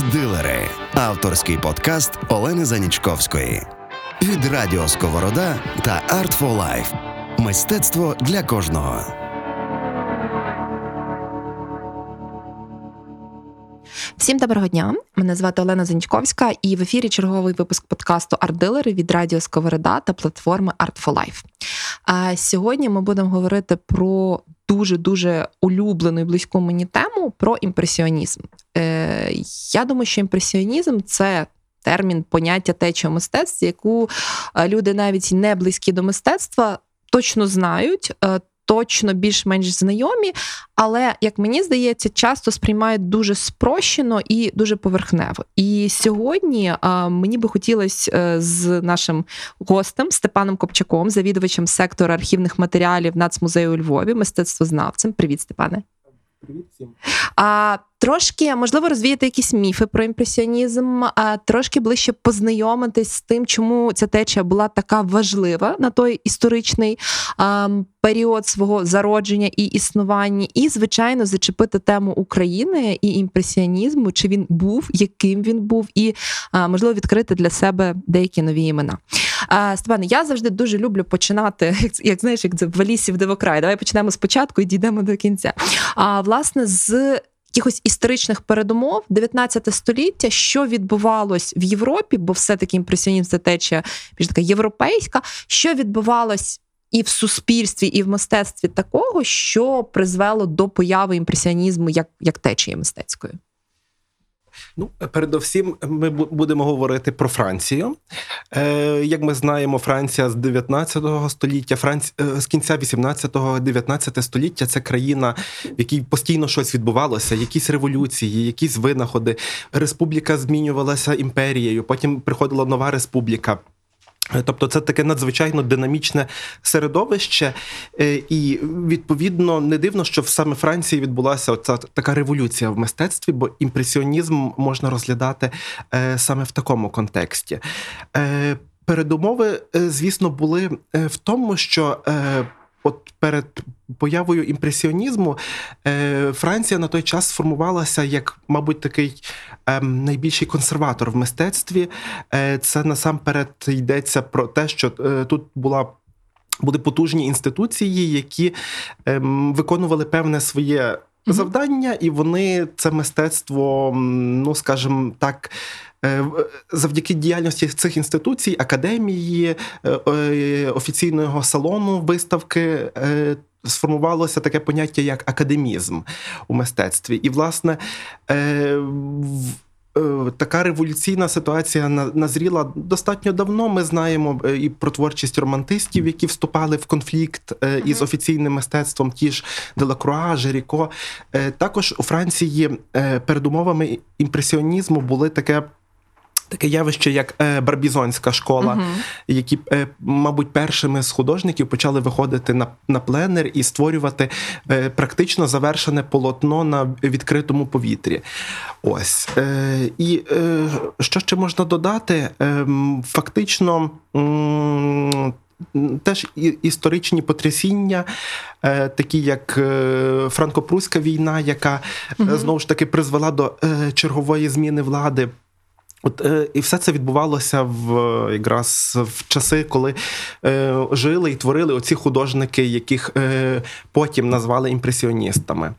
Арт-дилери авторський подкаст Олени Занічковської від Радіо Сковорода та Art for Life. Мистецтво для кожного. Всім доброго дня. Мене звати Олена Занічковська, і в ефірі черговий випуск подкасту Арт-дилери від Радіо Сковорода та платформи Art for Life. А сьогодні ми будемо говорити про дуже дуже улюблену і близьку мені тему про імпресіонізм. Е, Я думаю, що імпресіонізм це. Термін поняття течія мистецтва, яку е, люди навіть не близькі до мистецтва точно знають, е, точно більш-менш знайомі, але як мені здається, часто сприймають дуже спрощено і дуже поверхнево. І сьогодні а, мені би хотілося е, з нашим гостем Степаном Копчаком, завідувачем сектору архівних матеріалів Нацмузею у Львові, мистецтвознавцем. Привіт, Степане. Привіт всім. А трошки можливо розвіяти якісь міфи про імпресіонізм, а трошки ближче познайомитись з тим, чому ця течія була така важлива на той історичний а, період свого зародження і існування, і звичайно зачепити тему України і імпресіонізму, чи він був, яким він був, і а, можливо відкрити для себе деякі нові імена. Степане, я завжди дуже люблю починати, як, як знаєш, як це в Алісі в Дивокрай. Давай почнемо спочатку і дійдемо до кінця. А власне з якихось історичних передумов 19 століття, що відбувалось в Європі, бо все-таки імпресіонізм це течія більш така європейська, що відбувалось. І в суспільстві, і в мистецтві такого, що призвело до появи імпресіонізму як як течії мистецької. Ну, передовсім, ми будемо говорити про Францію. Е, Як ми знаємо, Франція з 19 століття, Франці... Е, з кінця 18-го, 19 століття це країна, в якій постійно щось відбувалося, якісь революції, якісь винаходи. Республіка змінювалася імперією, потім приходила нова республіка. Тобто це таке надзвичайно динамічне середовище, е, і відповідно не дивно, що в саме Франції відбулася оця така революція в мистецтві, бо імпресіонізм можна розглядати е, саме в такому контексті. Е, передумови, звісно, були в тому, що От перед появою імпресіонізму е, Франція на той час сформувалася як, мабуть, такий е, найбільший консерватор в мистецтві. Е, Це насамперед йдеться про те, що е, тут була. Були потужні інституції, які ем, виконували певне своє завдання, і вони це мистецтво, ну скажімо так, завдяки діяльності цих інституцій, академії, е, е, офіційного салону виставки. Сформувалося таке поняття як академізм у мистецтві, і власне така революційна ситуація назріла достатньо давно. Ми знаємо і про творчість романтистів, які вступали в конфлікт із офіційним мистецтвом, ті ж Делакруа, Жеріко. Також у Франції передумовами імпресіонізму були таке. Таке явище, як е, Барбізонська школа, uh-huh. які, е, мабуть, першими з художників почали виходити на на пленер і створювати е, практично завершене полотно на відкритому повітрі. Ось. І що ще можна додати? Фактично. Теж історичні потрясіння, такі як Франко-Пруська війна, яка знову ж таки призвела до чергової зміни влади. От е, і все це відбувалося в якраз в часи, коли е, жили і творили оці художники, яких е, потім назвали імпресіоністами.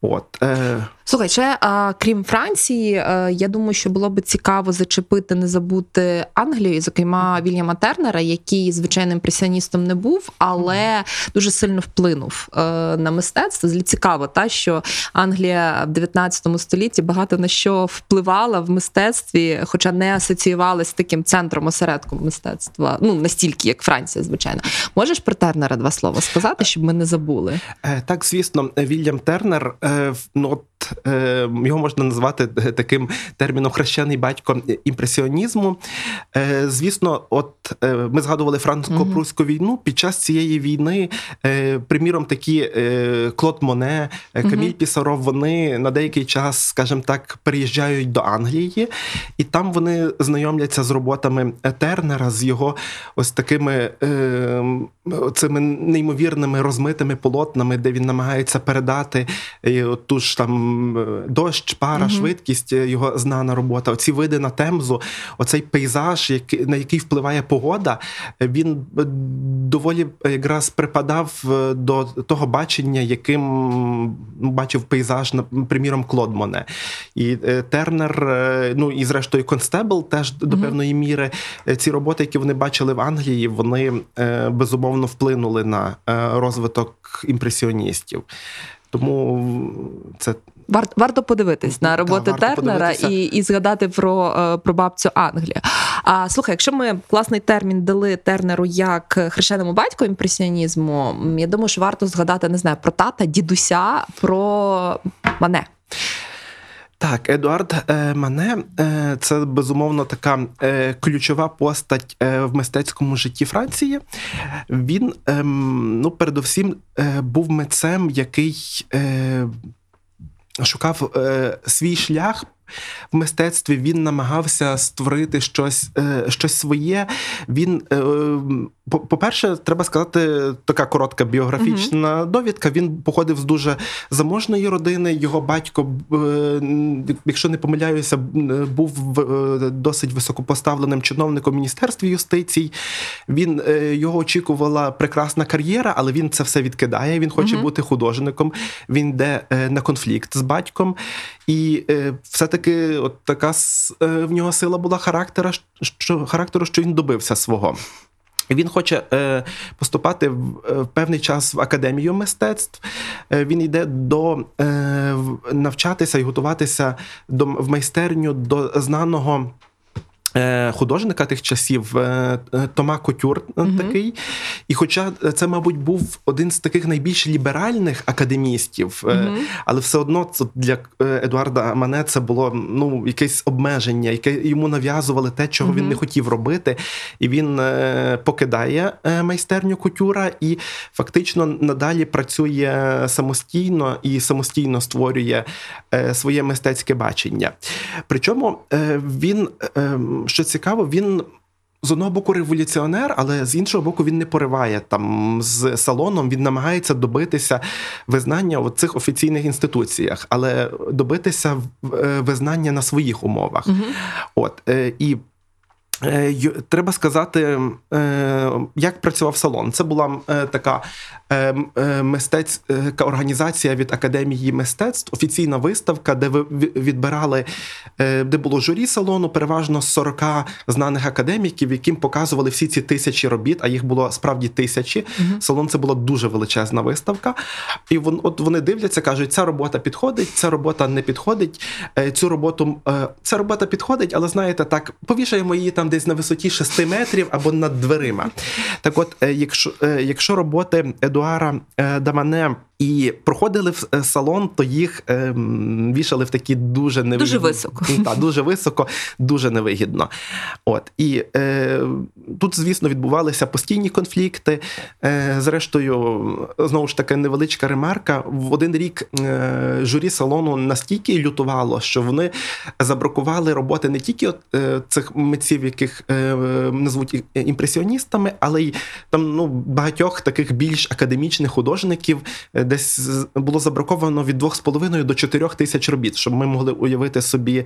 От е, Слухай, ще а, крім Франції, а, я думаю, що було би цікаво зачепити, не забути Англію, зокрема Вільяма Тернера, який звичайним імпресіоністом не був, але дуже сильно вплинув а, е, на мистецтво. Злі Цікаво, та що Англія в 19 столітті багато на що впливала в мистецтві, хоча не асоціювалася з таким центром осередком мистецтва. Ну настільки, як Франція, звичайно. Можеш про Тернера два слова сказати, щоб ми не забули? Е, так, звісно, Вільям Тернер. Е, ну, Е, його можна назвати таким терміном хрещений батько імпресіонізму. Е, звісно, от е, ми згадували франко-прусську війну. Під час цієї війни, приміром, такі Клод Моне, Каміль Пісаров, вони на деякий час, скажімо так, переїжджають до Англії, і там вони знайомляться з роботами Тернера, з його ось такими цими неймовірними розмитими полотнами, де він намагається передати ту ж там дощ, пара, Мгм. швидкість, е, його знана робота. Оці види на темзу, оцей пейзаж, на який впливає погода, він е, доволі е, якраз припадав до того бачення, яким бачив пейзаж, приміром, Клод Моне. І Тернер, ну і зрештою Констебл теж до певної міри. Ці роботи, які вони бачили в Англії, вони безумовно вплинули на розвиток імпресіоністів. Тому це Варто варто подивитись на роботи да, Тернера і, і згадати про, е, про бабцю Англію. А слухай, якщо ми класний термін дали Тернеру як хрещеному батьку імпресіонізму, я думаю, що варто згадати не знаю про тата, дідуся, про Мане. Так, Едуард е, Мане е, це безумовно така е, ключова постать в мистецькому житті Франції. Він, ем, ну, передовсім, був митцем, який шукав свій шлях. В мистецтві він намагався створити щось, е, щось своє. Він, е, по- по-перше, треба сказати, така коротка біографічна довідка. Він походив з дуже заможної родини. Його батько, е, якщо не помиляюся, був досить високопоставленим чиновником в міністерстві юстиції. Він його очікувала прекрасна кар'єра, але він це все відкидає. Він хоче Мгм. бути художником. Він йде на конфлікт з батьком, і е, все-таки от така е, в нього сила була характера, що характеру, що він добився свого. Він хоче е, поступати в, е, в певний час в академію мистецтв. Він йде до навчатися і готуватися до в майстерню до знаного. Е, Художника тих часів е, е, Тома Котюр е, Мгм. такий. І хоча це, мабуть, був один з таких найбільш ліберальних академістів, Мгм. але все одно це для Едуарда Мане це було ну якесь обмеження, яке йому нав'язували те, чого він не хотів робити. І він покидає майстерню кутюра і фактично надалі працює самостійно і самостійно створює своє мистецьке бачення. Причому він, е, що цікаво, він. З одного боку революціонер, але з іншого боку, він не пориває там з салоном. Він намагається добитися визнання в цих офіційних інституціях, але добитися е, визнання на своїх умовах. Угу. От е, і. Е, Треба сказати, е, як працював салон. Це була е, така мистецька організація від академії мистецтв, офіційна виставка, де відбирали, де було журі салону, переважно 40 знаних академіків, яким показували всі ці тисячі робіт, а їх було справді тисячі. Мгм. Салон це була дуже величезна виставка. І вон, от вони дивляться, кажуть, ця робота підходить, ця робота не підходить. Цю роботу ця робота підходить, але знаєте, так повішаємо її там десь на висоті 6 метрів або над дверима. Так, от, е, якщо, е, якщо роботи Едуара е, Дамане і проходили в салон, то їх е, вішали в такі дуже невигідні... Дуже високо. Так, дуже високо, дуже невигідно. От і е, тут, звісно, відбувалися постійні конфлікти. Е, зрештою, знову ж таки, невеличка ремарка. В один рік е, журі салону настільки лютувало, що вони забракували роботи не тільки от, е, цих митців, яких е, назвуть імпресіоністами, але й там ну багатьох таких більш академічних художників. Е, Десь було забраковано від 2,5 до 4 тисяч робіт, щоб ми могли уявити собі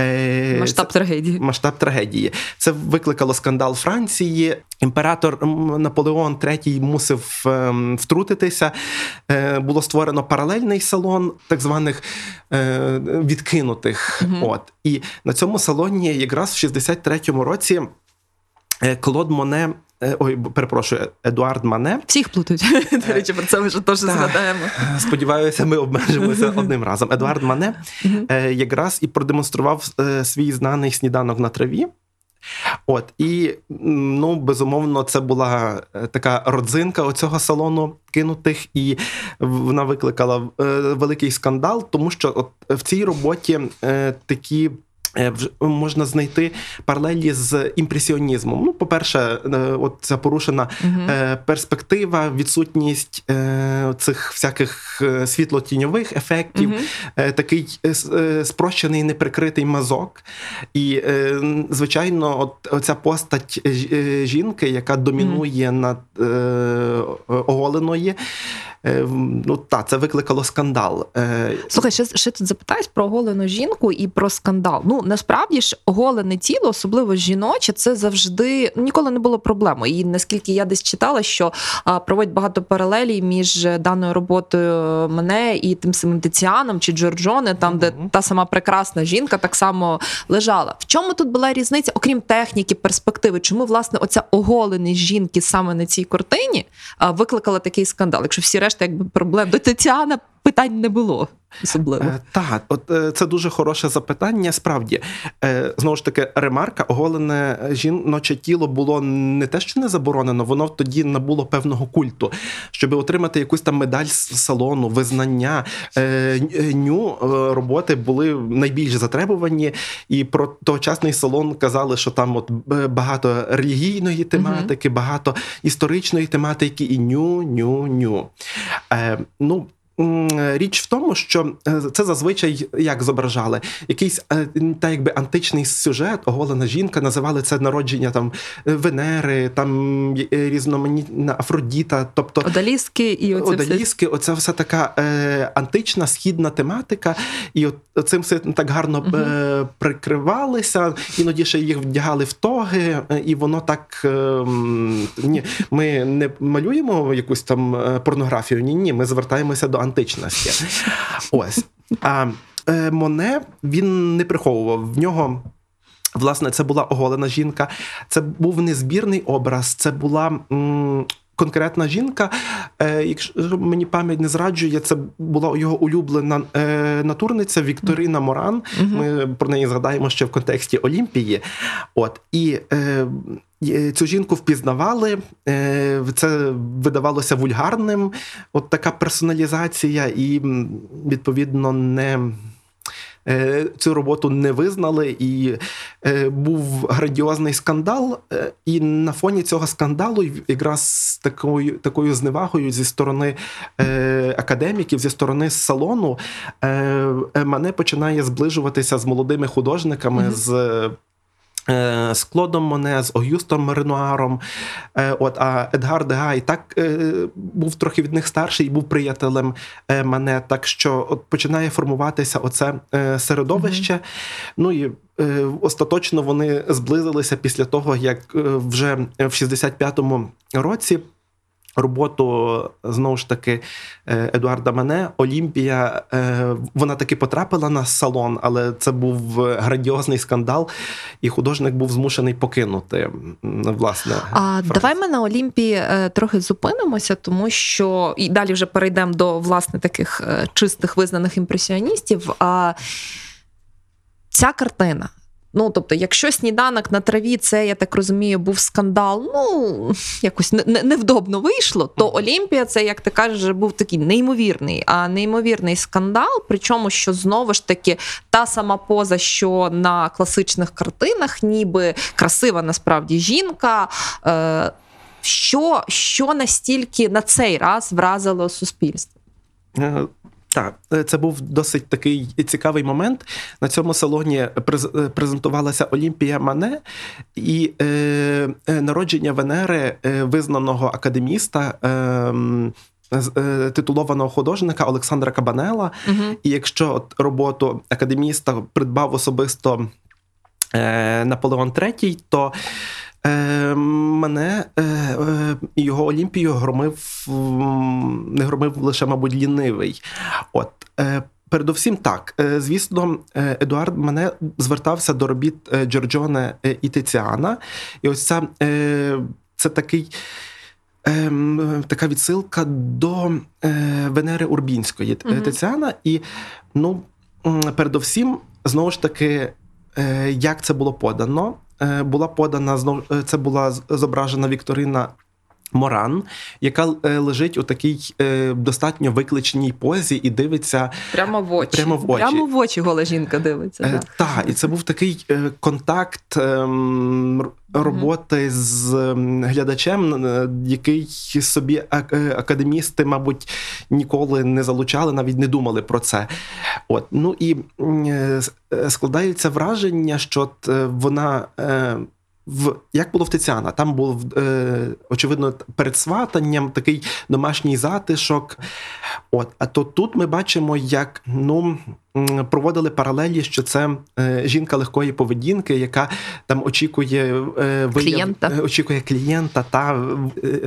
е, Масштаб трагедії. масштаб трагедії. Це викликало скандал Франції. Імператор Наполеон III мусив втрутитися. Е, Було створено паралельний салон так званих е, відкинутих. Мгм. От і на цьому салоні, якраз в 63-му році, е, Клод Моне. е, Ой, перепрошую, Едуард Мане. Всіх плутають. До речі, про це ми вже теж згадаємо. Е, Сподіваюся, ми обмежимося одним разом. Едуард Мане е, якраз і продемонстрував е, свій знаний сніданок на траві. От, і ну, безумовно, це була е, така родзинка оцього салону кинутих, і вона викликала е, великий скандал, тому що от в цій роботі е, такі. Е, можна знайти паралелі з імпресіонізмом. Ну, по-перше, е, от ця порушена uh перспектива, відсутність цих всяких світло-тіньових ефектів, uh такий спрощений неприкритий мазок. І, звичайно, от оця постать жінки, яка домінує uh над оголеної. Ну та це викликало скандал. Слухай, ще ще тут запитаюсь про оголену жінку і про скандал. Ну насправді ж оголене тіло, особливо жіноче, це завжди ну, ніколи не було проблемою. І наскільки я десь читала, що а, проводять багато паралелій між даною роботою мене і тим самим Тиціаном чи Джорджоне, там mm-hmm. де та сама прекрасна жінка так само лежала. В чому тут була різниця, окрім техніки, перспективи? Чому власне оця оголеність жінки саме на цій картині викликала такий скандал? Якщо всі решта, якби проблем до Тетяна питань не було. Особливо е, так, от е, це дуже хороше запитання. Справді е, знову ж таки, ремарка, оголене жіноче тіло було не те, що не заборонено, воно тоді набуло певного культу, щоб отримати якусь там медаль з салону, визнання ню роботи були найбільш затребувані, і про тогочасний салон казали, що там от багато релігійної тематики, багато історичної тематики, і ню, ню, ню. Ну Річ в тому, що е, це зазвичай як зображали якийсь е, та якби античний сюжет, оголена жінка, називали це народження там Венери, там е, різноманітна Афродіта, тобто Одаліски і оце Одаліски, все... оце все така е, антична східна тематика, і от цим все так гарно угу. е, прикривалися. Іноді ще їх вдягали в тоги, і воно так е, ні, ми не малюємо якусь там порнографію. Ні, ні, ми звертаємося до античності. Ось. А е, Моне він не приховував в нього. Власне, це була оголена жінка, це був незбірний образ, це була м, конкретна жінка. Е, Якщо мені пам'ять не зраджує, це була його улюблена е, натурниця Вікторина Моран. Ми про неї згадаємо ще в контексті Олімпії. От і е, Цю жінку впізнавали, це видавалося вульгарним. От така персоналізація, і відповідно не цю роботу не визнали, і е, був грандіозний скандал. І на фоні цього скандалу, якраз такою такою зневагою зі сторони академіків, зі сторони салону, мене починає зближуватися з молодими художниками. Mm-hmm. з Е, з Клодом Моне, з Огюстом Ренуаром. Е, от, А Едгар Дегай так е, був трохи від них старший і був приятелем Мане. Так що от починає формуватися оце середовище. Mm-hmm. Ну і остаточно вони зблизилися після того, як вже в 65-му році роботу знову ж таки е, Едуарда Мене Олімпія. Е, вона таки потрапила на салон, але це був грандіозний скандал, і художник був змушений покинути. власне. А давай ми на Олімпії е, трохи зупинимося, тому що і далі вже перейдемо до власне таких чистих визнаних імпресіоністів. А ця картина. Ну, тобто, якщо сніданок на траві, це, я так розумію, був скандал, ну якось невдобно вийшло, то Олімпія, це, як ти кажеш, був такий неймовірний, а неймовірний скандал. Причому, що знову ж таки та сама поза, що на класичних картинах, ніби красива насправді жінка. Е, що, Що настільки на цей раз вразило суспільство? Так, е, це був досить такий цікавий момент. На цьому салоні е, презентувалася Олімпія Мане і е, е, народження Венери, визнаного академіста. Е, Титулованого художника Олександра Кабанела, uh і якщо от роботу академіста придбав особисто е, Наполеон III, то Е, Мене е, е, його Олімпію громив не громив лише, мабуть, лінивий. От. Е, Передовсім так, е, звісно, е, Едуард мене звертався до робіт Джорджоне і Тиціана. І ось ця це такий. Ем, така відсилка до Венери Урбінської mm-hmm. Тиціана. І ну, передовсім, знову ж таки, як це було подано. Е, була подана знов. Е, це була зображена Вікторина Моран, яка е, лежить у такій е, достатньо викличеній позі і дивиться Прямо в очі. Прямо в очі. Прямо в очі гола жінка дивиться. Е, так. Так, і це був такий е, контакт ем, р- роботи з ем, глядачем, е, який собі ак- е, академісти, мабуть, ніколи не залучали, навіть не думали про це. От ну і е, е, складається враження, що от, е, вона. В як було в Тетяна, там був е, очевидно перед сватанням такий домашній затишок. От, а то тут ми бачимо, як ну проводили паралелі, що це е, жінка легкої поведінки, яка там очікує е, вияв- Клієнта. е, очікує клієнта. Та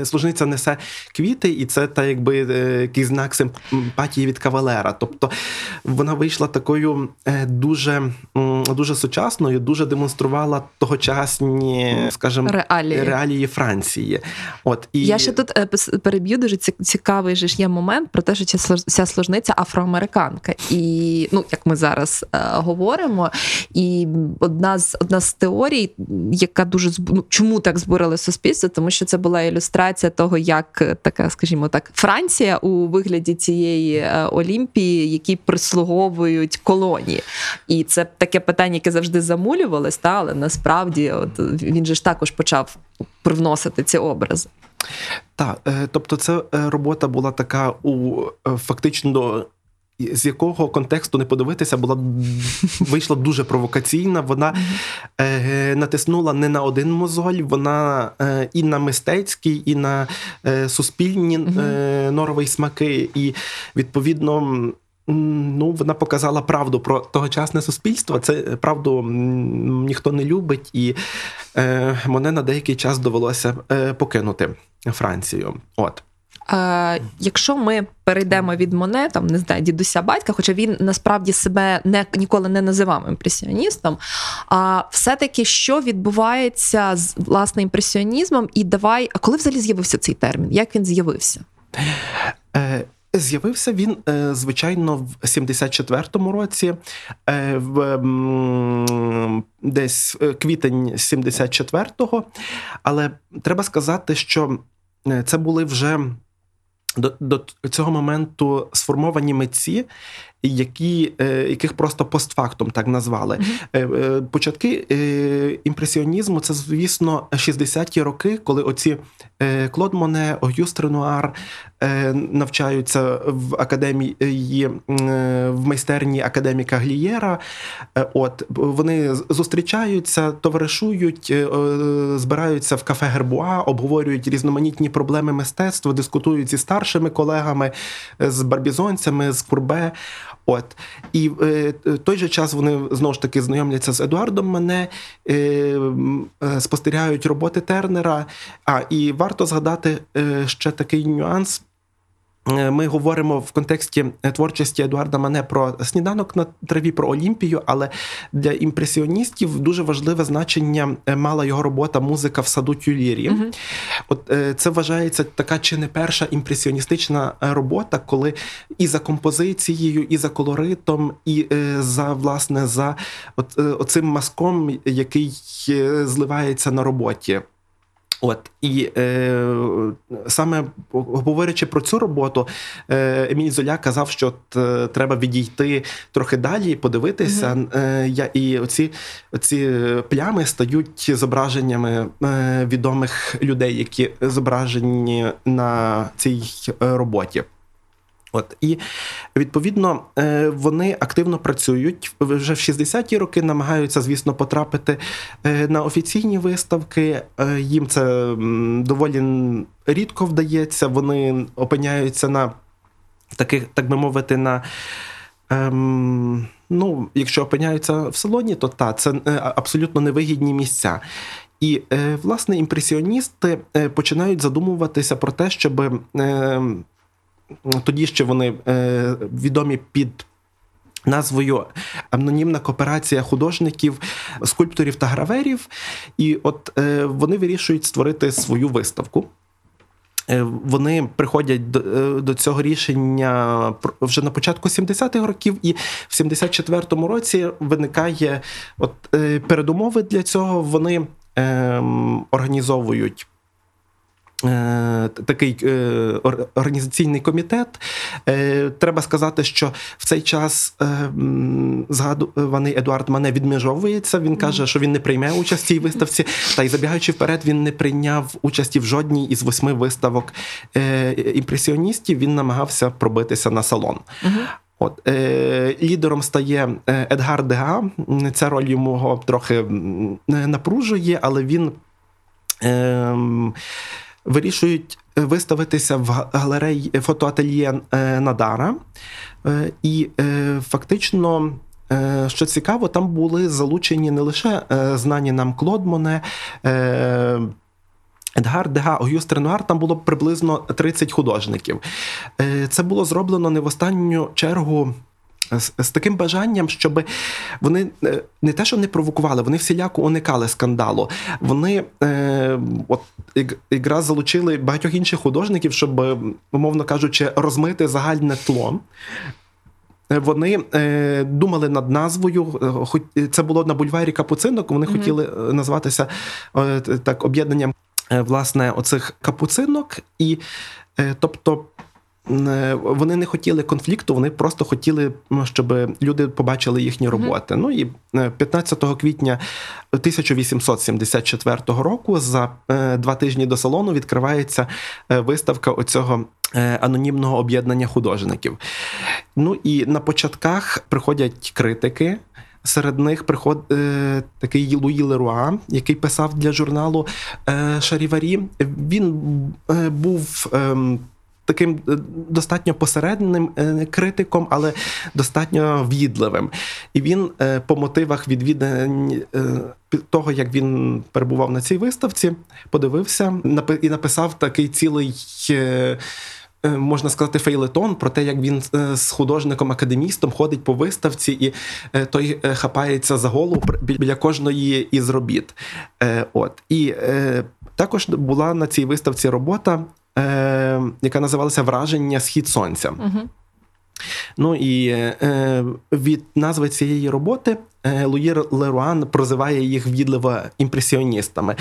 служниця несе квіти, і це та якби якийсь знак симпатії від кавалера. Тобто вона вийшла такою дуже, дуже сучасною, дуже демонструвала тогочасні, скажімо, Реалії. реалії Франції. От і Я ще тут переб'ю дуже ці- цікавий же ж є момент про те, що ця служниця афроамериканка. І ну, як ми зараз е, говоримо, і одна з одна з теорій, яка дуже ну, чому так збурили суспільство, тому що це була ілюстрація того, як е, така, скажімо так, Франція у вигляді цієї е, Олімпії, які прислуговують колонії. І це таке питання, яке завжди замулювалось, та але насправді, от він же ж також почав привносити ці образи. Так, е, тобто, це робота була така у фактично. З якого контексту не подивитися, була вийшла дуже провокаційна. Вона е, натиснула не на один мозоль, вона е, і на мистецький, і на е, суспільні е, норові смаки. І відповідно, ну вона показала правду про тогочасне суспільство. Це е, правду ніхто не любить, і е, мене на деякий час довелося е, покинути Францію. От. Е, якщо ми перейдемо від Моне, там не знаю, дідуся батька, хоча він насправді себе не ніколи не називав імпресіоністом. А все-таки що відбувається з власне імпресіонізмом, і давай, а коли взагалі з'явився цей термін? Як він з'явився? Е, З'явився він, е, звичайно, в 74-му році, е, в десь е, квітень 74-го. Але треба сказати, що це були вже до, до цього моменту сформовані митці, які, е, яких просто постфактум так назвали. Е, е, Початки е, імпресіонізму це, звісно, 60-ті роки, коли оці е, Клод Моне, Огюст Ренуар навчаються в академії е, в майстерні академіка Глієра. Е, От вони зустрічаються, товаришують, е, е, збираються в кафе Гербуа, обговорюють різноманітні проблеми мистецтва, дискутують зі старшими колегами, е, з барбізонцями, з Курбе. От і е, той же час вони знову ж таки знайомляться з Едуардом Мене, е, е, спостерігають роботи Тернера. А і варто згадати е, ще такий нюанс. Е, Ми говоримо в контексті е, творчості Едуарда Мане про сніданок на траві, про Олімпію, але для імпресіоністів дуже важливе значення е, мала його робота Музика в саду Тюлірі. Мгм. От це вважається така чи не перша імпресіоністична робота, коли і за композицією, і за колоритом, і за власне за от, оцим маском, який зливається на роботі. От і е, саме говорячи про цю роботу, е, Еміль Золя казав, що от, е, треба відійти трохи далі, подивитися. Е, я, і оці, оці плями стають зображеннями е, відомих людей, які зображені на цій е, роботі. От і відповідно е, вони активно працюють вже в 60-ті роки. Намагаються, звісно, потрапити е, на офіційні виставки. Е, Їм це доволі рідко вдається. Вони опиняються на таких, так би мовити, на. Ем, ну, якщо опиняються в салоні, то та це абсолютно невигідні місця. І власне імпресіоністи починають задумуватися про те, щоб е, тоді ще вони е, відомі під. Назвою анонімна кооперація художників, скульпторів та граверів, і от е, вони вирішують створити свою виставку. Е, Вони приходять до, е, до цього рішення вже на початку 70-х років, і в 74-му році виникає от, передумови для цього. Вони ем, організовують такий е, організаційний комітет. Е, Треба сказати, що в цей час е, згадуваний Едуард Мане відмежовується. Він каже, що він не прийме участь в цій виставці. Та й забігаючи вперед, він не прийняв участі в жодній із восьми виставок е, імпресіоністів. Він намагався пробитися на салон. От е, лідером стає е, Едгар Дега. Ця роль йому трохи напружує, але він. Е, Вирішують виставитися в галереї фотоательє е, Надара. Е, І е, фактично, е, що цікаво, там були залучені не лише е, знані нам Клод Моне, е, Едгар Дега, Огюст Ренуар, там було приблизно 30 художників. Е, Це було зроблено не в останню чергу. З, з таким бажанням, щоб вони е, не те, що не провокували, вони всіляко уникали скандалу. Вони е, от якраз залучили багатьох інших художників, щоб, умовно кажучи, розмити загальне тло. Е, Вони е, думали над назвою. е, Хоч це було на бульварі Капуцинок. Вони Мгм. хотіли назватися е, так об'єднанням е, власне оцих капуцинок, і тобто. Е, Вони не хотіли конфлікту, вони просто хотіли, ну, щоб люди побачили їхні роботи. Ну і е, 15 квітня 1874 року, за е, два тижні до салону, відкривається е, виставка оцього е, анонімного об'єднання художників. Ну і на початках приходять критики. Серед них приходить е, такий Луї Леруа, який писав для журналу е, Шаріварі. Він е, був. ем, Таким е, достатньо посередним е, критиком, але достатньо в'їдливим. І він е, по мотивах відвідань того, як він перебував на цій виставці, подивився і написав такий цілий. Можна сказати, фейлетон про те, як він з художником-академістом ходить по виставці, і той хапається за голову біля кожної із робіт. От і також була на цій виставці робота, е, яка називалася Враження Схід сонця. Угу. Ну і е, від назви цієї роботи е, Луї Леруа прозиває їх в'їдливо імпресіоністами.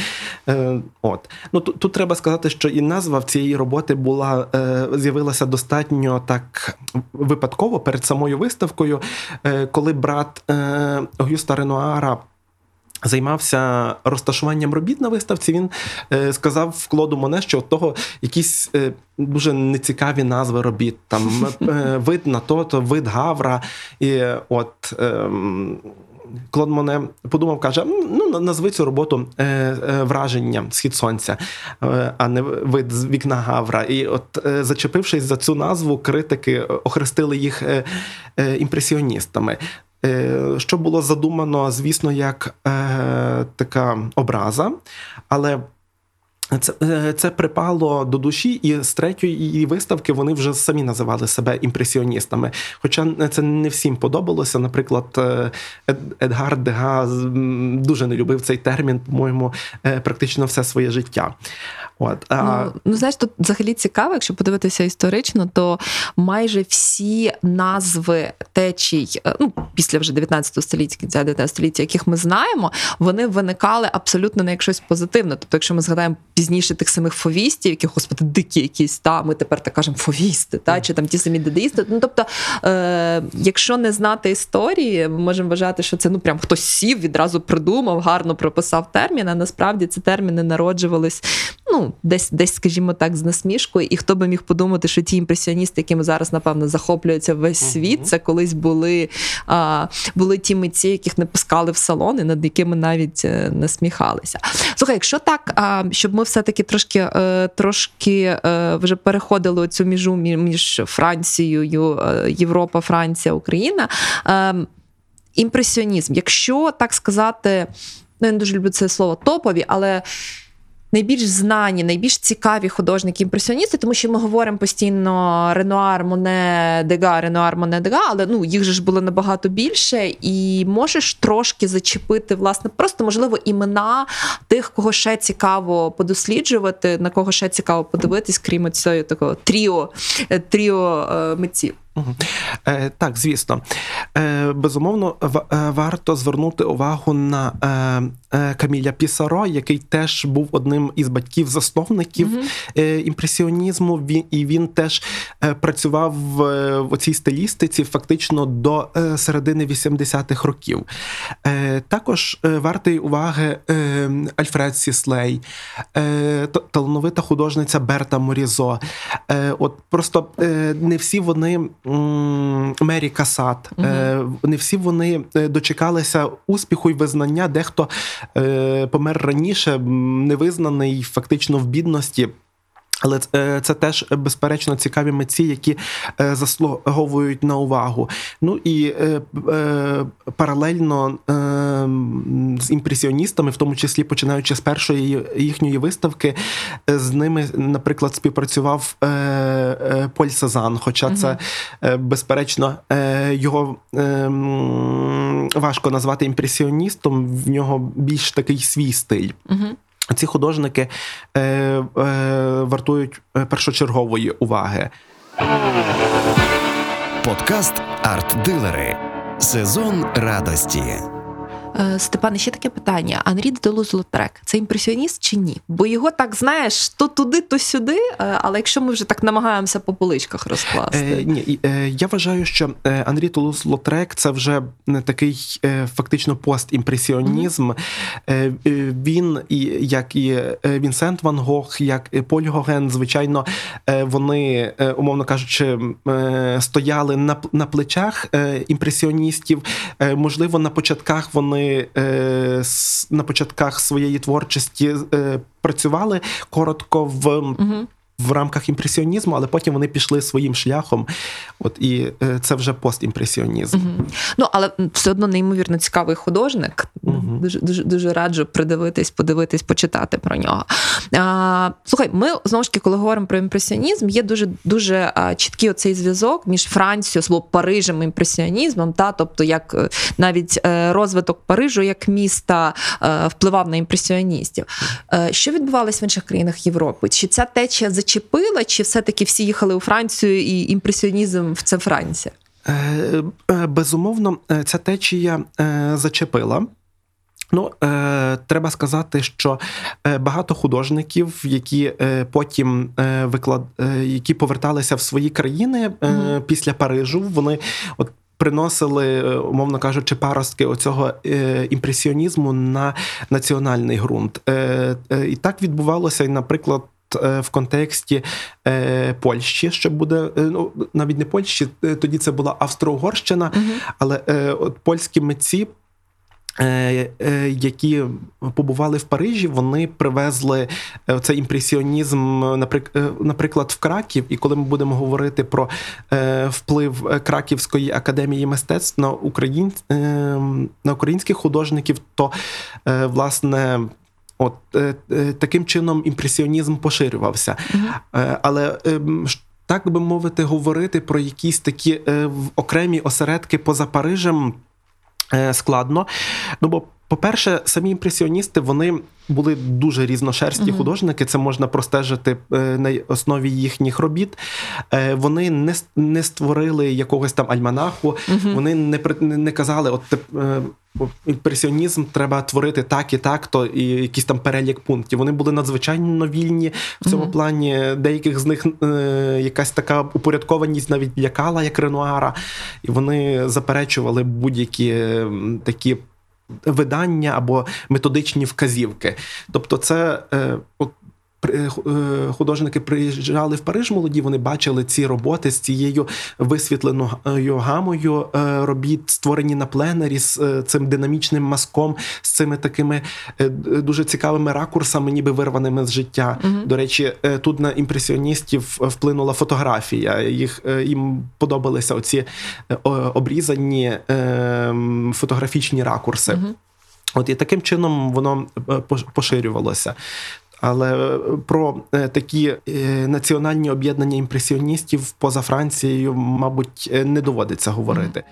Е, от. Ну, тут, тут треба сказати, що і назва в цієї роботи була, е, з'явилася достатньо так випадково перед самою виставкою, е, коли брат е, Огюста Ренуара. Займався розташуванням робіт на виставці. Він е, сказав в Клоду Моне, що от того якісь е, дуже нецікаві назви робіт. Там е, вид на то, то вид Гавра. І е, от е, Клод Моне подумав, каже: ну назви цю роботу е, е, враження схід сонця, е, а не вид з вікна Гавра. І от, е, зачепившись за цю назву, критики охрестили їх е, е, імпресіоністами. Е, Що було задумано, звісно, як е, така образа, але це, е, це припало до душі, і з третьої виставки вони вже самі називали себе імпресіоністами. Хоча це не всім подобалося. Наприклад, е, Ед- Едгар Дега дуже не любив цей термін, по-моєму, е, практично все своє життя. От, Ну, ну, знаєш, тут взагалі цікаво, якщо подивитися історично, то майже всі назви течій, ну після вже 19 століття, кінця 19 століття, яких ми знаємо, вони виникали абсолютно не як щось позитивне. Тобто, якщо ми згадаємо пізніше тих самих фовістів, які, господи, дикі якісь, та ми тепер так кажемо фовісти, та чи там ті самі дадаїсти. Ну тобто, е, якщо не знати історії, ми можемо вважати, що це ну прям хтось сів, відразу придумав, гарно прописав термін. А насправді ці терміни народжувались ну, десь, десь, скажімо так, з насмішкою. І хто би міг подумати, що ті імпресіоністи, якими зараз, напевно, захоплюється весь Мгм. світ, це колись були, а, були ті митці, яких не пускали в салони, над якими навіть е, насміхалися. Слухай, якщо так, а, щоб ми все-таки трошки, е, трошки е, вже переходили цю міжу між Францією, е, Європа, Франція, Україна. е, Імпресіонізм, якщо так сказати, ну я не дуже люблю це слово топові, але найбільш знані, найбільш цікаві художники імпресіоністи, тому що ми говоримо постійно Ренуар, Моне, Дега, Ренуар, Моне, Дега, але ну їх же ж було набагато більше, і можеш трошки зачепити, власне, просто можливо імена тих, кого ще цікаво подосліджувати, на кого ще цікаво подивитись, крім цього такого тріо, е, тріо е, митців. Е, Так, звісно. Е, Безумовно, е, варто звернути увагу на Каміля Пісаро, який теж був одним із батьків-засновників е, імпресіонізму. І він теж працював в, цій стилістиці фактично до середини 80-х років. Також вартий уваги Альфред Сіслей, талановита художниця Берта Морізо. От просто не всі вони Мері Касат, Угу. не всі вони е, дочекалися успіху і визнання. Дехто е, помер раніше, невизнаний, фактично в бідності. Але е, це теж е, безперечно цікаві митці, які е, заслуговують на увагу. Ну і паралельно з імпресіоністами, в тому числі починаючи з першої їхньої виставки, з ними, наприклад, співпрацював Поль Сезан. Хоча це безперечно його важко назвати імпресіоністом, в нього більш такий свій стиль. Ці художники е, е, вартують е, першочергової уваги. Подкаст Арт-дилери. Сезон радості. Е, Степане, ще таке питання: Анрі де Тулуз Лотрек це імпресіоніст чи ні? Бо його так знаєш, то туди, то сюди. е, Але якщо ми вже так намагаємося по поличках розкласти, Е, ні, е, я вважаю, що е, Анрі Тулуз Лотрек це вже не такий е, фактично постімпресіонізм. Е, він, і, як і Вінсент Ван Гог, як і Поль Гоген, звичайно, вони, умовно кажучи, стояли на, на плечах імпресіоністів. Можливо, на початках вони е, на початках своєї творчості е, працювали коротко в Угу. В рамках імпресіонізму, але потім вони пішли своїм шляхом. От і е, це вже постімпресіонізм. Угу. Ну, але все одно неймовірно цікавий художник. Мгм. Дуже, дуже, дуже раджу придивитись, подивитись, почитати про нього. А, слухай, ми знову ж таки, коли говоримо про імпресіонізм, є дуже дуже а, чіткий оцей зв'язок між Францією, слово Парижем і імпресіонізмом. Та, тобто, як е, навіть е, розвиток Парижу як міста е, впливав на імпресіоністів. Е, Що відбувалось в інших країнах Європи? Чи ця течія зачепила, чи все-таки всі їхали у Францію і імпресіонізм це Франція? Е, е, Безумовно, е, ця течія зачепила. Ну, е, треба сказати, що багато художників, які е, потім е, виклад... е, які поверталися в свої країни е, Мгм. після Парижу, вони от приносили, умовно кажучи, паростки оцього імпресіонізму на національний ґрунт. І так відбувалося, наприклад. Е, В контексті е, Польщі, що буде е, ну навіть не Польщі, тоді це була Австро-Угорщина, але е, от польські митці, які побували в Парижі, вони привезли цей імпресіонізм, наприк- наприклад, в Краків. І коли ми будемо говорити про вплив Краківської академії мистецтв на україн, на українських художників, то власне. От е, е, таким чином імпресіонізм поширювався. Е, але ем, так би мовити, говорити про якісь такі е, окремі осередки поза Парижем е, складно. Ну бо, по-перше, самі імпресіоністи вони були дуже різношерстні Мгм. художники. Це можна простежити е, на основі їхніх робіт. Е, Вони не, не створили якогось там альманаху, Мгм. вони не, не, не казали, от е, імпресіонізм треба творити так і так, то і якийсь там перелік пунктів. Вони були надзвичайно вільні в цьому Мгм. плані. Деяких з них е, якась така упорядкованість навіть лякала, як Ренуара, і вони заперечували будь-які такі. Видання або методичні вказівки. Тобто, це е, от художники приїжджали в Париж молоді, вони бачили ці роботи з цією висвітленою гамою е, робіт, створені на пленері з е, цим динамічним мазком, з цими такими е, дуже цікавими ракурсами, ніби вирваними з життя. Мгм. До речі, е, тут на імпресіоністів вплинула фотографія. Їх е, їм подобалися оці е, обрізані е, фотографічні ракурси. Мгм. От і таким чином воно е, поширювалося. Але е, про е, такі е, національні об'єднання імпресіоністів поза Францією, мабуть, не доводиться говорити.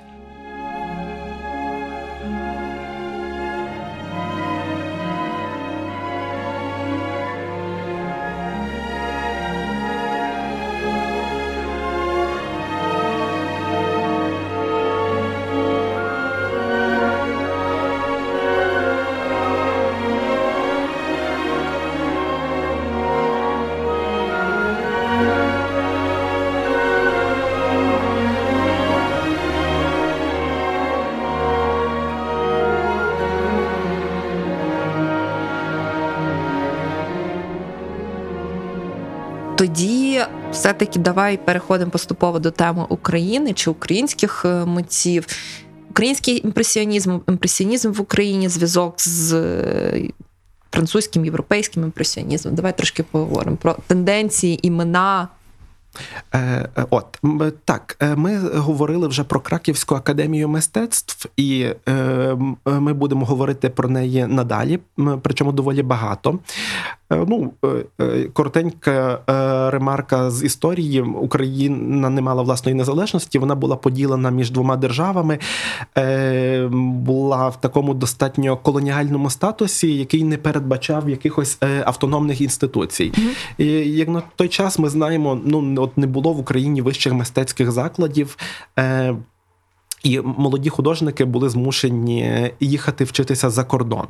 Все-таки давай переходимо поступово до теми України чи українських е, митців. Український імпресіонізм, імпресіонізм в Україні, зв'язок з е, французьким, європейським імпресіонізмом. Давай трошки поговоримо про тенденції, імена. Е, е, От так, е, ми говорили вже про Краківську академію мистецтв, і е, ми будемо говорити про неї надалі, причому доволі багато. Ну, коротенька ремарка з історії. Україна не мала власної незалежності. Вона була поділена між двома державами, була в такому достатньо колоніальному статусі, який не передбачав якихось автономних інституцій. І як на той час ми знаємо, ну от не було в Україні вищих мистецьких закладів. Е, і молоді художники були змушені їхати вчитися за кордон.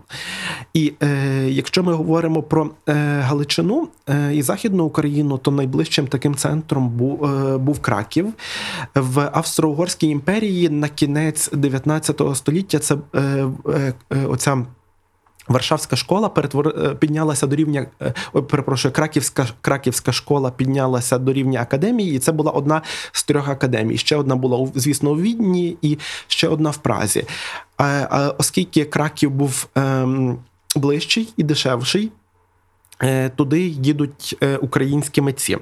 І е, якщо ми говоримо про е, Галичину е, і Західну Україну, то найближчим таким центром був, е, був Краків. В Австро-Угорській імперії на кінець 19 століття це е, е, е, оця. Варшавська школа перетвор... е, піднялася до рівня, е, ой, перепрошую, Краківська, Краківська школа піднялася до рівня академії, і це була одна з трьох академій. Ще одна була, звісно, у Відні і ще одна в Празі. А, оскільки Краків був ем, ближчий і дешевший, е, туди їдуть українські митці.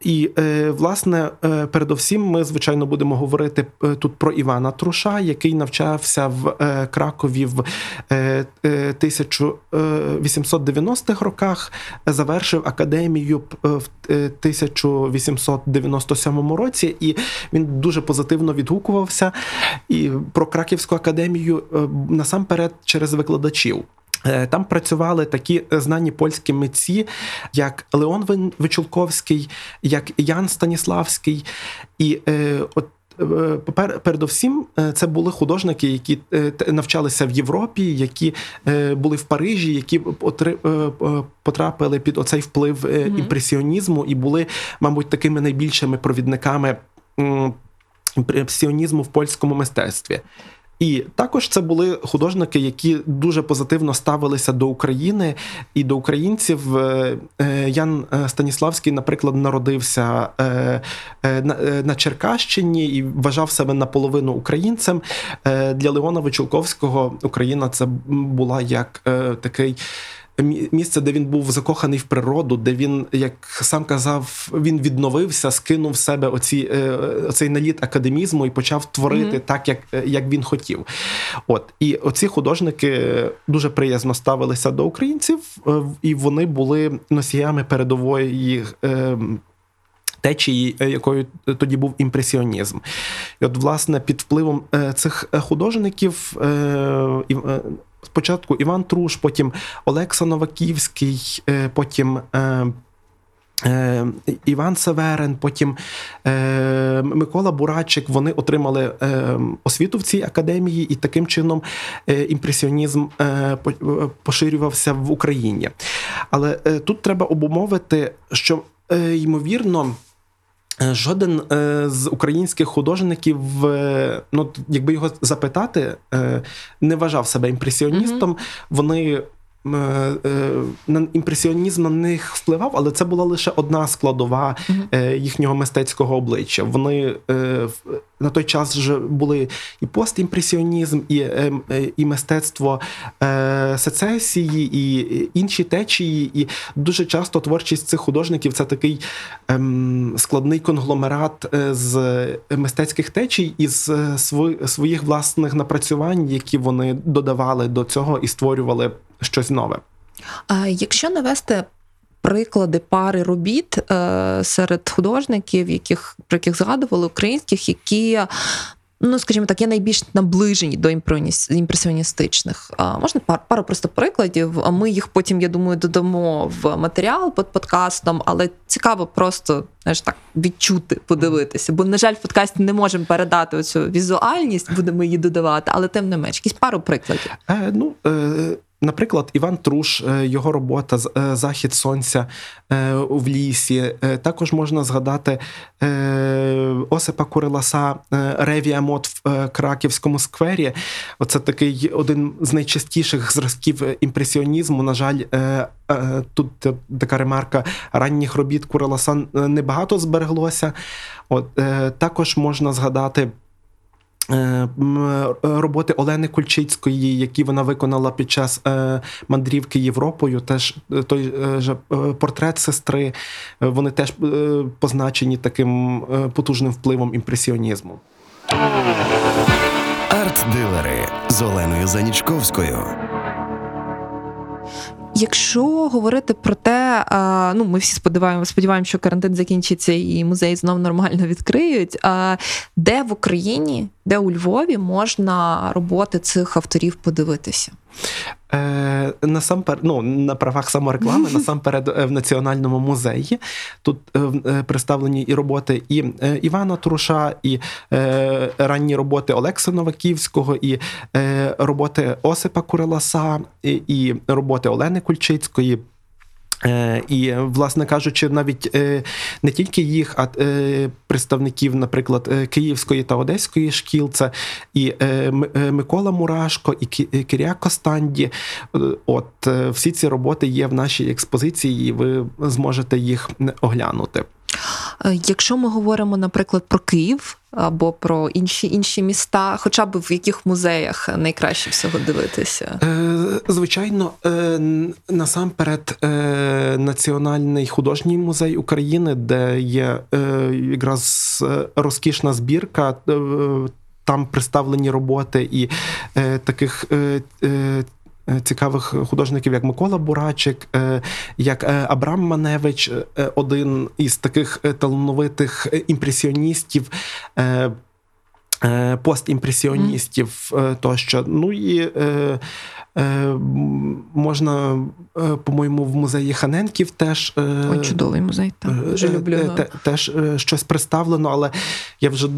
І е, власне, е, передовсім, ми звичайно будемо говорити е, тут про Івана Труша, який навчався в Кракові в е, е, 1890-х роках, завершив академію в е, 1897 році, і він дуже позитивно відгукувався і про Краківську академію насамперед через викладачів. Е, Там працювали такі знані польські митці, як Леон Вичулковський, як Ян Станіславський. І е, от е, передовсім е, це були художники, які е, навчалися в Європі, які е, були в Парижі, які е, е, потрапили під оцей вплив е, імпресіонізму і були, мабуть, такими найбільшими провідниками імпресіонізму в польському мистецтві. І також це були художники, які дуже позитивно ставилися до України і до українців. Е, е, Ян е, Станіславський, наприклад, народився на, Черкащині і вважав себе наполовину українцем. Для Леона Вичулковського Україна це була як такий. Мі- Місце, де він був закоханий в природу, де він, як сам казав, він відновився, скинув з себе оці, е, оцей наліт академізму і почав творити Мгм. так, як, е, як він хотів. От і оці художники дуже приязно ставилися до українців, е, і вони були носіями передової. Течії, якою тоді був імпресіонізм, і от, власне, під впливом цих художників спочатку Іван Труш, потім Олекса Новаківський, е, потім е, е, Іван Северин, потім е, Микола Бурачик. Вони отримали е, освіту в цій академії, і таким чином е, імпресіонізм е, поширювався в Україні. Але е, тут треба обумовити, що е, ймовірно. Е, Жоден е, з українських художників, е, ну якби його запитати, е, не вважав себе імпресіоністом. Вони е, на імпресіонізм на них впливав, але це була лише одна складова е, їхнього мистецького обличчя. Вони е, на той час вже були і постімпресіонізм, і, е, е, і мистецтво е, сецесії, і інші течії. І дуже часто творчість цих художників це такий ем, складний конгломерат е, з мистецьких течій і з е, своїх власних напрацювань, які вони додавали до цього і створювали щось нове. А якщо навести приклади пари робіт е, серед художників, яких про яких згадували українських, які. Ну, скажімо так, є найбільш наближені до імпресіоністичних. А, можна пар, пару просто прикладів. А ми їх потім, я думаю, додамо в матеріал під подкастом, але цікаво просто знаєш, так відчути, подивитися. Бо, на жаль, в подкасті не можемо передати оцю візуальність, будемо її додавати, але тим не менш, якісь пару прикладів. Е, ну, е, Наприклад, Іван Труш, е, його робота е, Захід Сонця е, в лісі. Також можна згадати Осипа Куриласа Ревія Мод в Краківському сквері. Оце такий один з найчастіших зразків імпресіонізму. На жаль, тут така ремарка ранніх робіт Куриласа небагато збереглося. От Також можна згадати. Е, е, роботи Олени Кульчицької, які вона виконала під час е, мандрівки Європою, теж той же портрет сестри, вони теж позначені таким потужним впливом імпресіонізму. Арт-дилери з Оленою Занічковською. Якщо говорити про те, ну ми всі сподіваємося, сподіваємося, що карантин закінчиться і музей знов нормально відкриють. Де в Україні, де у Львові можна роботи цих авторів подивитися? Е, Насамперед, ну, на правах самореклами, насамперед е, в Національному музеї. Тут е, е, представлені і роботи і е, Івана Труша, і е, ранні роботи Олекса Новаківського, і е, роботи Осипа Куреласа, і, і роботи Олени Кульчицької. Е, і, власне кажучи, навіть е, не тільки їх, а е, представників, наприклад, Київської та Одеської шкіл, це і Микола Мурашко, і Киряк Костанді. От всі ці роботи є в нашій експозиції, і ви зможете їх оглянути. Е, якщо ми говоримо, наприклад, про Київ або про інші інші міста, хоча б в яких музеях найкраще всього дивитися? Е, звичайно, е, насамперед, Національний художній музей України, де є якраз розкішна збірка. Там представлені роботи і е, таких е, цікавих художників, як Микола Бурачик, е, як е, Абрам Маневич, один із таких талановитих імпресіоністів. Постімпресіоністів тощо. Ну і Е, можна, е, по-моєму, в музеї Ханенків теж е, О, чудовий музей. так, дуже люблю. Теж щось представлено, але я вже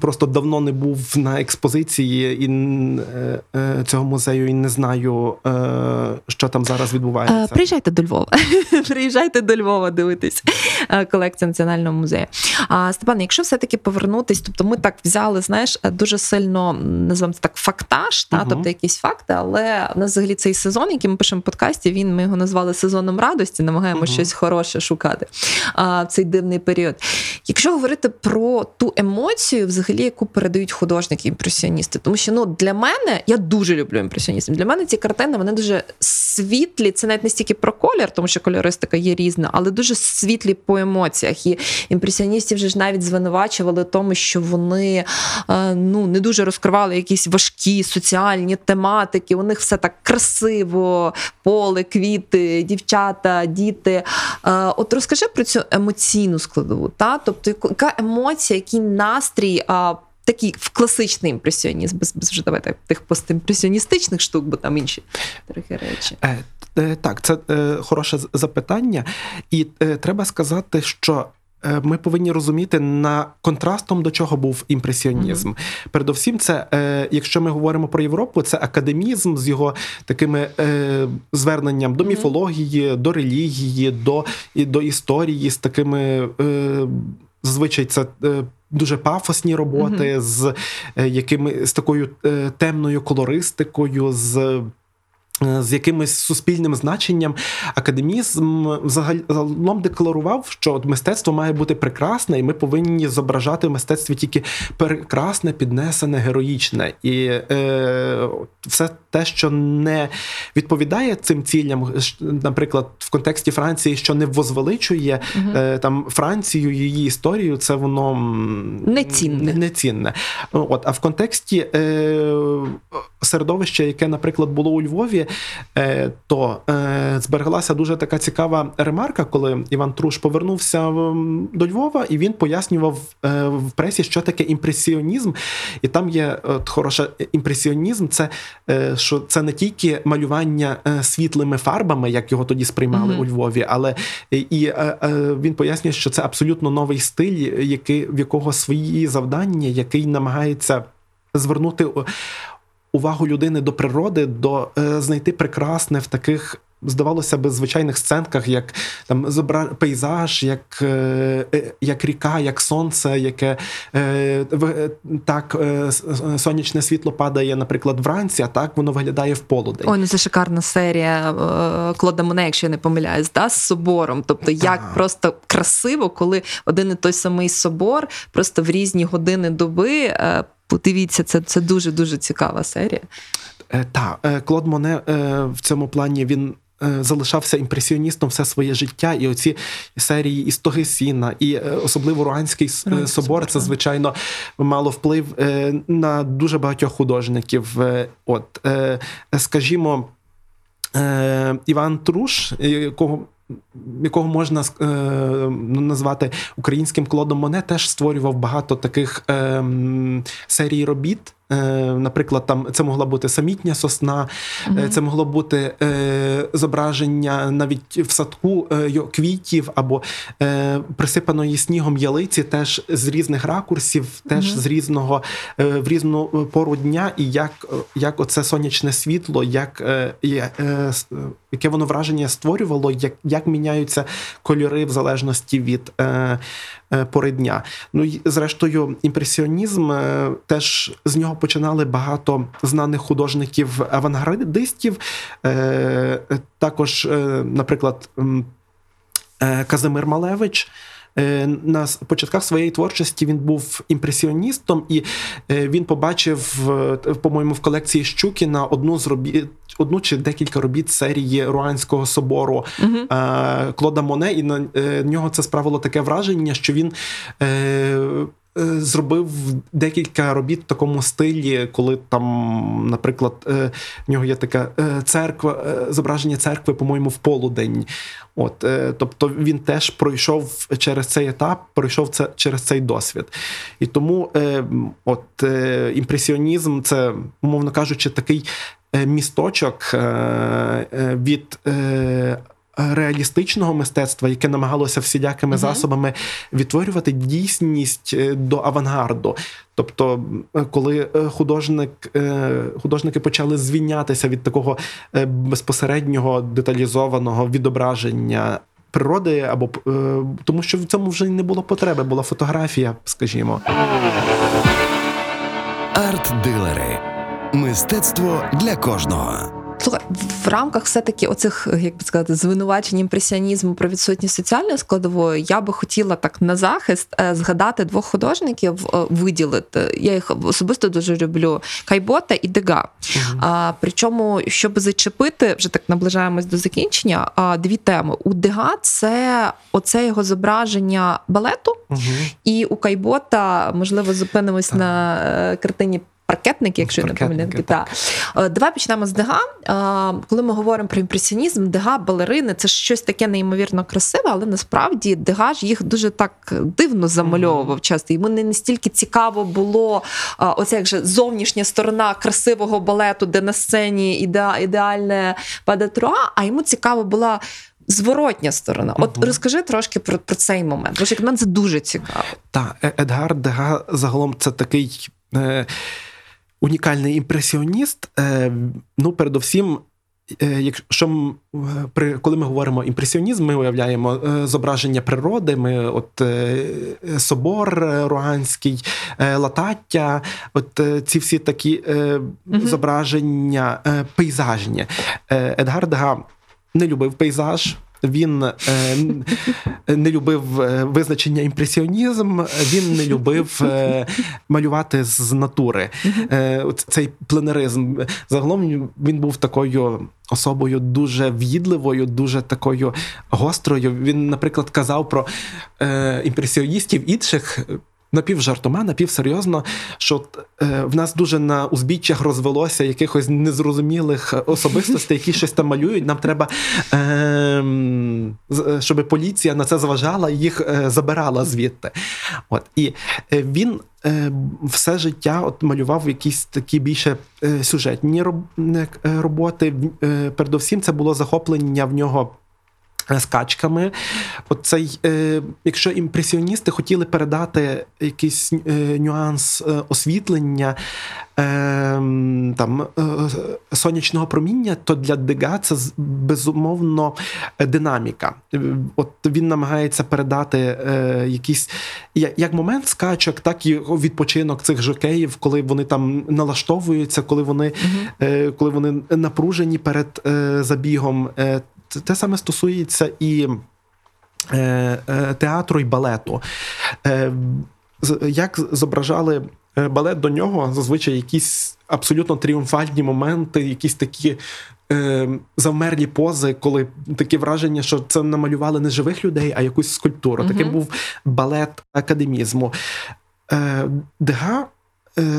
просто давно не був на експозиції і цього музею і не знаю, що там зараз відбувається. Приїжджайте до Львова. Приїжджайте до Львова дивитись колекцію Національного музею. А Степан, якщо все-таки повернутись, тобто ми так взяли, знаєш, дуже сильно називаємо це так фактаж, та, угу. тобто якісь факти, але нас взагалі цей сезон, який ми пишемо в подкасті, він ми його назвали сезоном радості, намагаємося uh-huh. щось хороше шукати а, в цей дивний період. Якщо говорити про ту емоцію, взагалі, яку передають художники-імпресіоністи, тому що ну для мене я дуже люблю імпресіоністів. Для мене ці картини вони дуже світлі. Це навіть не стільки про колір, тому що кольористика є різна, але дуже світлі по емоціях. І імпресіоністів вже ж навіть звинувачували тому, що вони е, ну не дуже розкривали якісь важкі соціальні тематики. У них все так красиво, поле, квіти, дівчата, діти. Е, от розкажи про цю емоційну складову. Та? Тобто, яка емоція, який настрій. Такий в класичний імпресіонізм, без без вже давайте тих постімпресіоністичних штук, бо там інші трохи речі. Е, е, так, це е, хороше запитання, і е, треба сказати, що Е, ми повинні розуміти на контрастом до чого був імпресіонізм. Mm-hmm. Передовсім, це е, якщо ми говоримо про Європу, це академізм з його такими е, зверненням до міфології, до релігії, до до історії, з такими зазвичай це. Дуже пафосні роботи mm-hmm. з якими з такою темною колористикою, з Е, з якимось суспільним значенням академізм загалом декларував, що от мистецтво має бути прекрасне, і ми повинні зображати в мистецтві тільки прекрасне, піднесене, героїчне. І е, все те, що не відповідає цим цілям, наприклад, в контексті Франції, що не возвеличує угу. е, там Францію, її історію, це воно нецінне. нецінне. От, А в контексті е, середовища, яке, наприклад, було у Львові. Е, то е, збереглася дуже така цікава ремарка, коли Іван Труш повернувся до Львова, і він пояснював е, в пресі, що таке імпресіонізм. І там є от хороша імпресіонізм, це що це не тільки малювання світлими фарбами, як його тоді сприймали mm-hmm. у Львові, але і він пояснює, що це абсолютно новий стиль, який в якого свої завдання, який намагається звернути увагу людини до природи, до е, знайти прекрасне в таких. Здавалося б, звичайних сценках, як там пейзаж, як е, е, як ріка, як сонце, яке е, в- так е, сонячне світло падає, наприклад, вранці, а так воно виглядає в полудень. Ой, ну це шикарна серія е, Клода Моне, якщо я не помиляюсь, да, з собором. Тобто, як Так. просто красиво, коли один і той самий собор, просто в різні години доби. Подивіться, це, це дуже дуже цікава серія. Е, Та е, Клод Моне е, в цьому плані він. е, Залишався імпресіоністом все своє життя, і оці серії і стоги сіна, і е, особливо Руанський Руанський собор, це звичайно мало вплив е, на дуже багатьох художників. От, скажімо, Іван Труш, якого. Якого можна е, ну, назвати українським Клодом Моне, теж створював багато таких е, серій робіт. Е, наприклад, там це могла бути самітня сосна, е, це могло бути е, зображення навіть в садку е, квітів або е, присипаної снігом ялиці, теж з різних ракурсів, теж Мгм. з різного е, в різну пору дня, і як, як оце сонячне світло, як, е, е, е, яке воно враження створювало, як, як міняються кольори в залежності від е, е, пори дня. Ну і зрештою, імпресіонізм е, теж з нього починали багато знаних художників авангардистів. Е, е, також, е, наприклад, е, Казимир Малевич. Е, На початках своєї творчості він був імпресіоністом, і е, він побачив, е, по-моєму, в колекції Щукіна одну з робіт, одну чи декілька робіт серії Руанського собору Угу. е, Клода Моне, і на е, нього це справило таке враження, що він. Е, Зробив декілька робіт в такому стилі, коли там, наприклад, е, в нього є така е, церква, е, зображення церкви, по-моєму, в полудень. От, е, тобто він теж пройшов через цей етап, пройшов це через цей досвід. І тому е, от, е, імпресіонізм це, умовно кажучи, такий е, місточок е, е, від. Реалістичного мистецтва, яке намагалося всілякими Мгм. засобами відтворювати дійсність е, до авангарду. Тобто, е, коли е, художник, художники почали звільнятися від такого безпосереднього деталізованого відображення природи, або е, тому, що в цьому вже не було потреби, була фотографія, скажімо. Арт-дилери. Мистецтво для кожного. Слухай, в рамках все-таки оцих, як би сказати, звинувачень імпресіонізму про відсутність соціальної складової, я би хотіла так на захист е, згадати двох художників, е, виділити. Я їх особисто дуже люблю: Кайбота і Дега. А, причому, щоб зачепити, вже так наближаємось до закінчення. А, дві теми. У Дега це оце його зображення балету, Угу. і у Кайбота, можливо, зупинимось Так. на е, картині. Паркетники, якщо я не помиляюсь. Так. Е, Давай почнемо з Дега. Е, Коли ми говоримо про імпресіонізм, Дега, балерини це щось таке неймовірно красиве, але насправді Дега ж їх дуже так дивно замальовував часто. Йому не настільки цікаво було е, оця як же зовнішня сторона красивого балету, де на сцені іде, ідеальне па-де-труа, а йому цікаво була. Зворотня сторона. От Мгм. розкажи трошки про, про цей момент. Бо як мене це дуже цікаво. Так, Едгар Дега загалом це такий е, унікальний імпресіоніст. Е, ну, передовсім, е, якщо при, коли ми говоримо імпресіонізм, ми уявляємо е, зображення природи. Ми от собор Руанський, латаття, от ці всі такі Мгм. зображення пейзажні. Едгар Дега не любив пейзаж. Він е, не любив е, визначення імпресіонізм, він не любив е, малювати з натури. Е, цей пленеризм. Загалом він був такою особою дуже в'їдливою, дуже такою гострою. Він, наприклад, казав про е, імпресіоністів інших. Напівжартома, напівсерйозно, що е, в нас дуже на узбіччях розвелося якихось незрозумілих особистостей, які щось там малюють. Нам треба, е, щоб поліція на це зважала і їх е, забирала звідти. От. І він все життя от малював якісь такі більше сюжетні роботи. Передовсім це було захоплення в нього Скачками, оцей, е, якщо імпресіоністи хотіли передати якийсь е, нюанс е, освітлення е, там е, сонячного проміння, то для Дега це безумовно е, динаміка. Е, От він намагається передати е, якийсь як момент скачок, так і відпочинок цих жокеїв, коли вони там налаштовуються, коли вони, е, коли вони напружені перед е, забігом. Те саме стосується і е, е, театру і балету. Е, як зображали балет до нього, зазвичай якісь абсолютно тріумфальні моменти, якісь такі. Е, завмерлі пози, коли таке враження, що це намалювали не живих людей, а якусь скульптуру. Мгм. Таким був балет академізму. Дега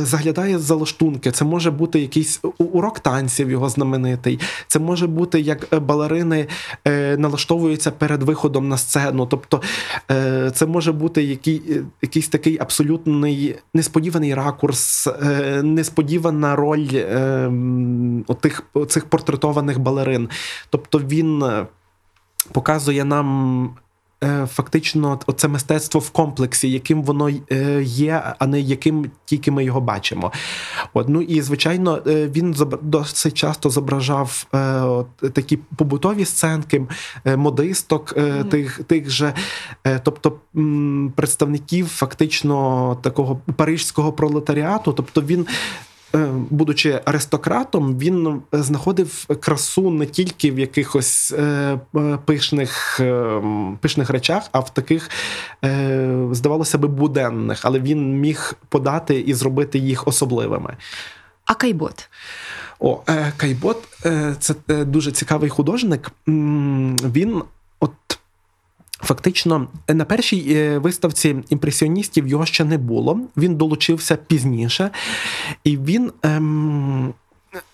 заглядає за лаштунки. Це може бути якийсь урок танців, його знаменитий. Це може бути як е, балерини е, налаштовуються перед виходом на сцену. Тобто е, це може бути який, е, якийсь такий абсолютний несподіваний ракурс, е, несподівана роль е, отих, цих портретованих балерин. Тобто він е, показує нам. Е, Фактично, оце мистецтво в комплексі, яким воно е, є, а не яким тільки ми його бачимо. От, ну і звичайно, е, він досить часто зображав от, такі побутові сценки, модисток тих, тих же, тобто представників фактично такого парижського пролетаріату. Тобто він. Е, Будучи аристократом, він знаходив красу не тільки в якихось е, е, пишних, е, пишних речах, а в таких, е, здавалося би, буденних, але він міг подати і зробити їх особливими. А Кайбот? О, е, Кайбот е, це е, дуже цікавий художник. Він от. Фактично, е, на першій е, виставці імпресіоністів його ще не було. Він долучився пізніше, і він ем,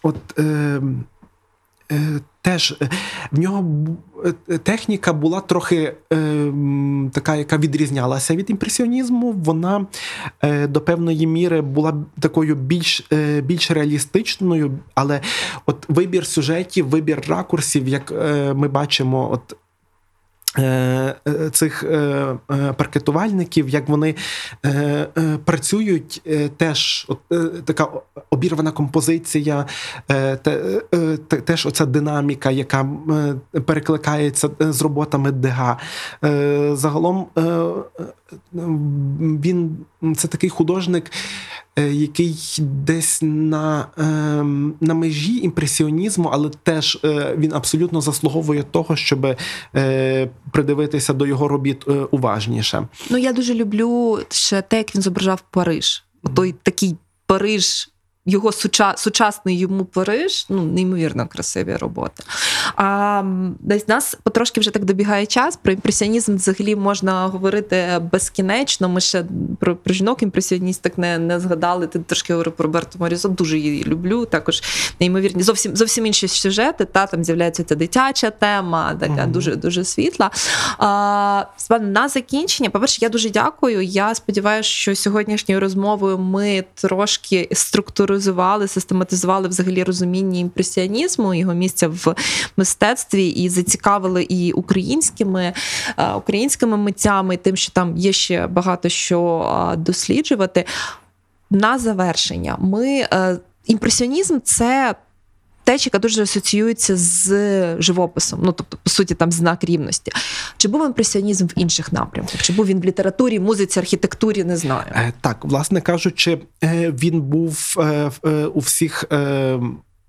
от, ем, е, теж е, в нього е, техніка була трохи ем, така, яка відрізнялася від імпресіонізму. Вона е, до певної міри була такою більш, е, більш реалістичною, але от вибір сюжетів, вибір ракурсів, як е, ми бачимо, от. Е, е, Цих е, паркетувальників, як вони працюють, теж от, така обірвана композиція, те, те- теж оця динаміка, яка перекликається з роботами. Е, Загалом він це такий художник, е, який десь на, е, на межі імпресіонізму, але теж е, він абсолютно заслуговує того, щоб е, придивитися до його робіт е, уважніше. Ну я дуже люблю ще те, як він зображав Париж. Той такий Париж. Його суча, сучасний йому Париж, ну неймовірно красиві роботи. А десь нас потрошки вже так добігає час. Про імпресіонізм взагалі можна говорити безкінечно. Ми ще про, про жінок імпресіоністок не, не згадали. Ти трошки говорив про Берту Морізо, дуже її люблю. Також неймовірні, зовсім зовсім інші сюжети. Та там з'являється ця дитяча тема, така Мгм. дуже дуже світла. А, на закінчення, по-перше, я дуже дякую. Я сподіваюся, що сьогоднішньою розмовою ми трошки структуризували, систематизували взагалі розуміння імпресіонізму, його місця в мистецтві і зацікавили і українськими, е, українськими митцями, і тим, що там є ще багато що досліджувати. На завершення, ми е, імпресіонізм це течія, яка дуже асоціюється з живописом, ну тобто, по суті, там знак рівності. Чи був імпресіонізм в інших напрямках? Чи був він в літературі, музиці, архітектурі? Не знаю. Е, Так, власне кажучи, е, він був е, у всіх.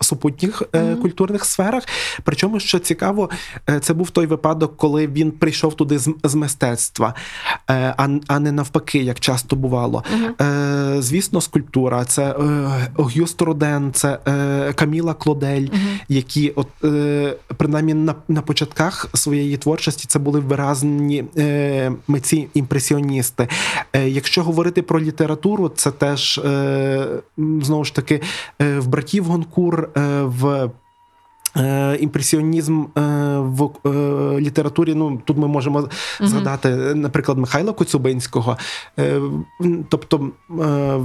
Супутніх е, Мгм. культурних сферах. Причому, що цікаво, е, це був той випадок, коли він прийшов туди з, з мистецтва, е, а, а не навпаки, як часто бувало. Е, звісно, скульптура, це е, Огюст Роден, це е, Каміла Клодель, Мгм. які, от е, принаймні на, на початках своєї творчості, це були виразні е, митці імпресіоністи. Е, якщо говорити про літературу, це теж е, знову ж таки е, в братів Гонкур, в Е, імпресіонізм е, в е, літературі. Ну тут ми можемо згадати, наприклад, Михайла Коцюбинського. Тобто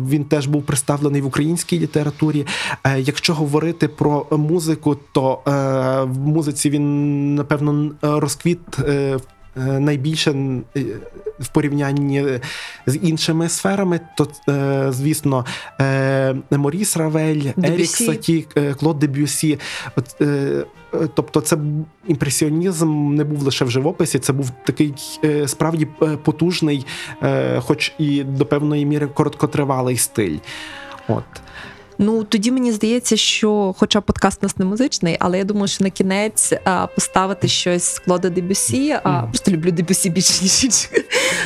він теж був представлений в українській літературі. Якщо говорити про музику, то в музиці він напевно розквіт. Найбільше в порівнянні з іншими сферами, то звісно, Моріс Равель, Ерік Саті, Клод Дебюсі. Тобто, це імпресіонізм не був лише в живописі, це був такий справді потужний, хоч і до певної міри короткотривалий стиль. От. Ну тоді мені здається, що, хоча подкаст у нас не музичний, але я думаю, що на кінець а, поставити щось з Клода Дебюсі, а mm. просто люблю Дебюсі більше ніж інших,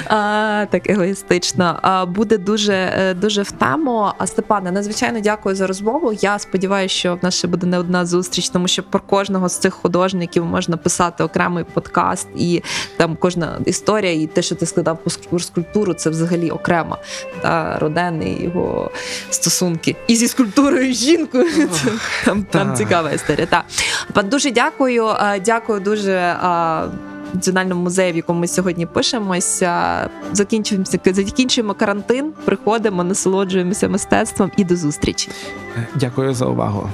а, так егоїстично. А, Буде дуже е, дуже в тему. А Степане, надзвичайно дякую за розмову. Я сподіваюся, що в нас ще буде не одна зустріч, тому що про кожного з цих художників можна писати окремий подкаст, і там кожна історія, і те, що ти складав про скульптуру, це взагалі окремо та Роден і його стосунки. І зі скульптурою жінкою. Там там цікава історія. Та. Дуже дякую. Дякую дуже. Національному музею, в якому ми сьогодні пишемося, закінчуємося, закінчуємо карантин, приходимо, насолоджуємося мистецтвом і до зустрічі. Дякую за увагу.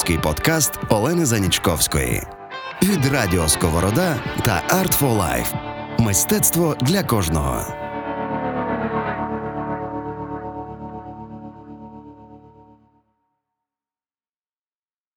Авторський подкаст Олени Занічковської від Радіо Сковорода та Art for Life. Мистецтво для кожного.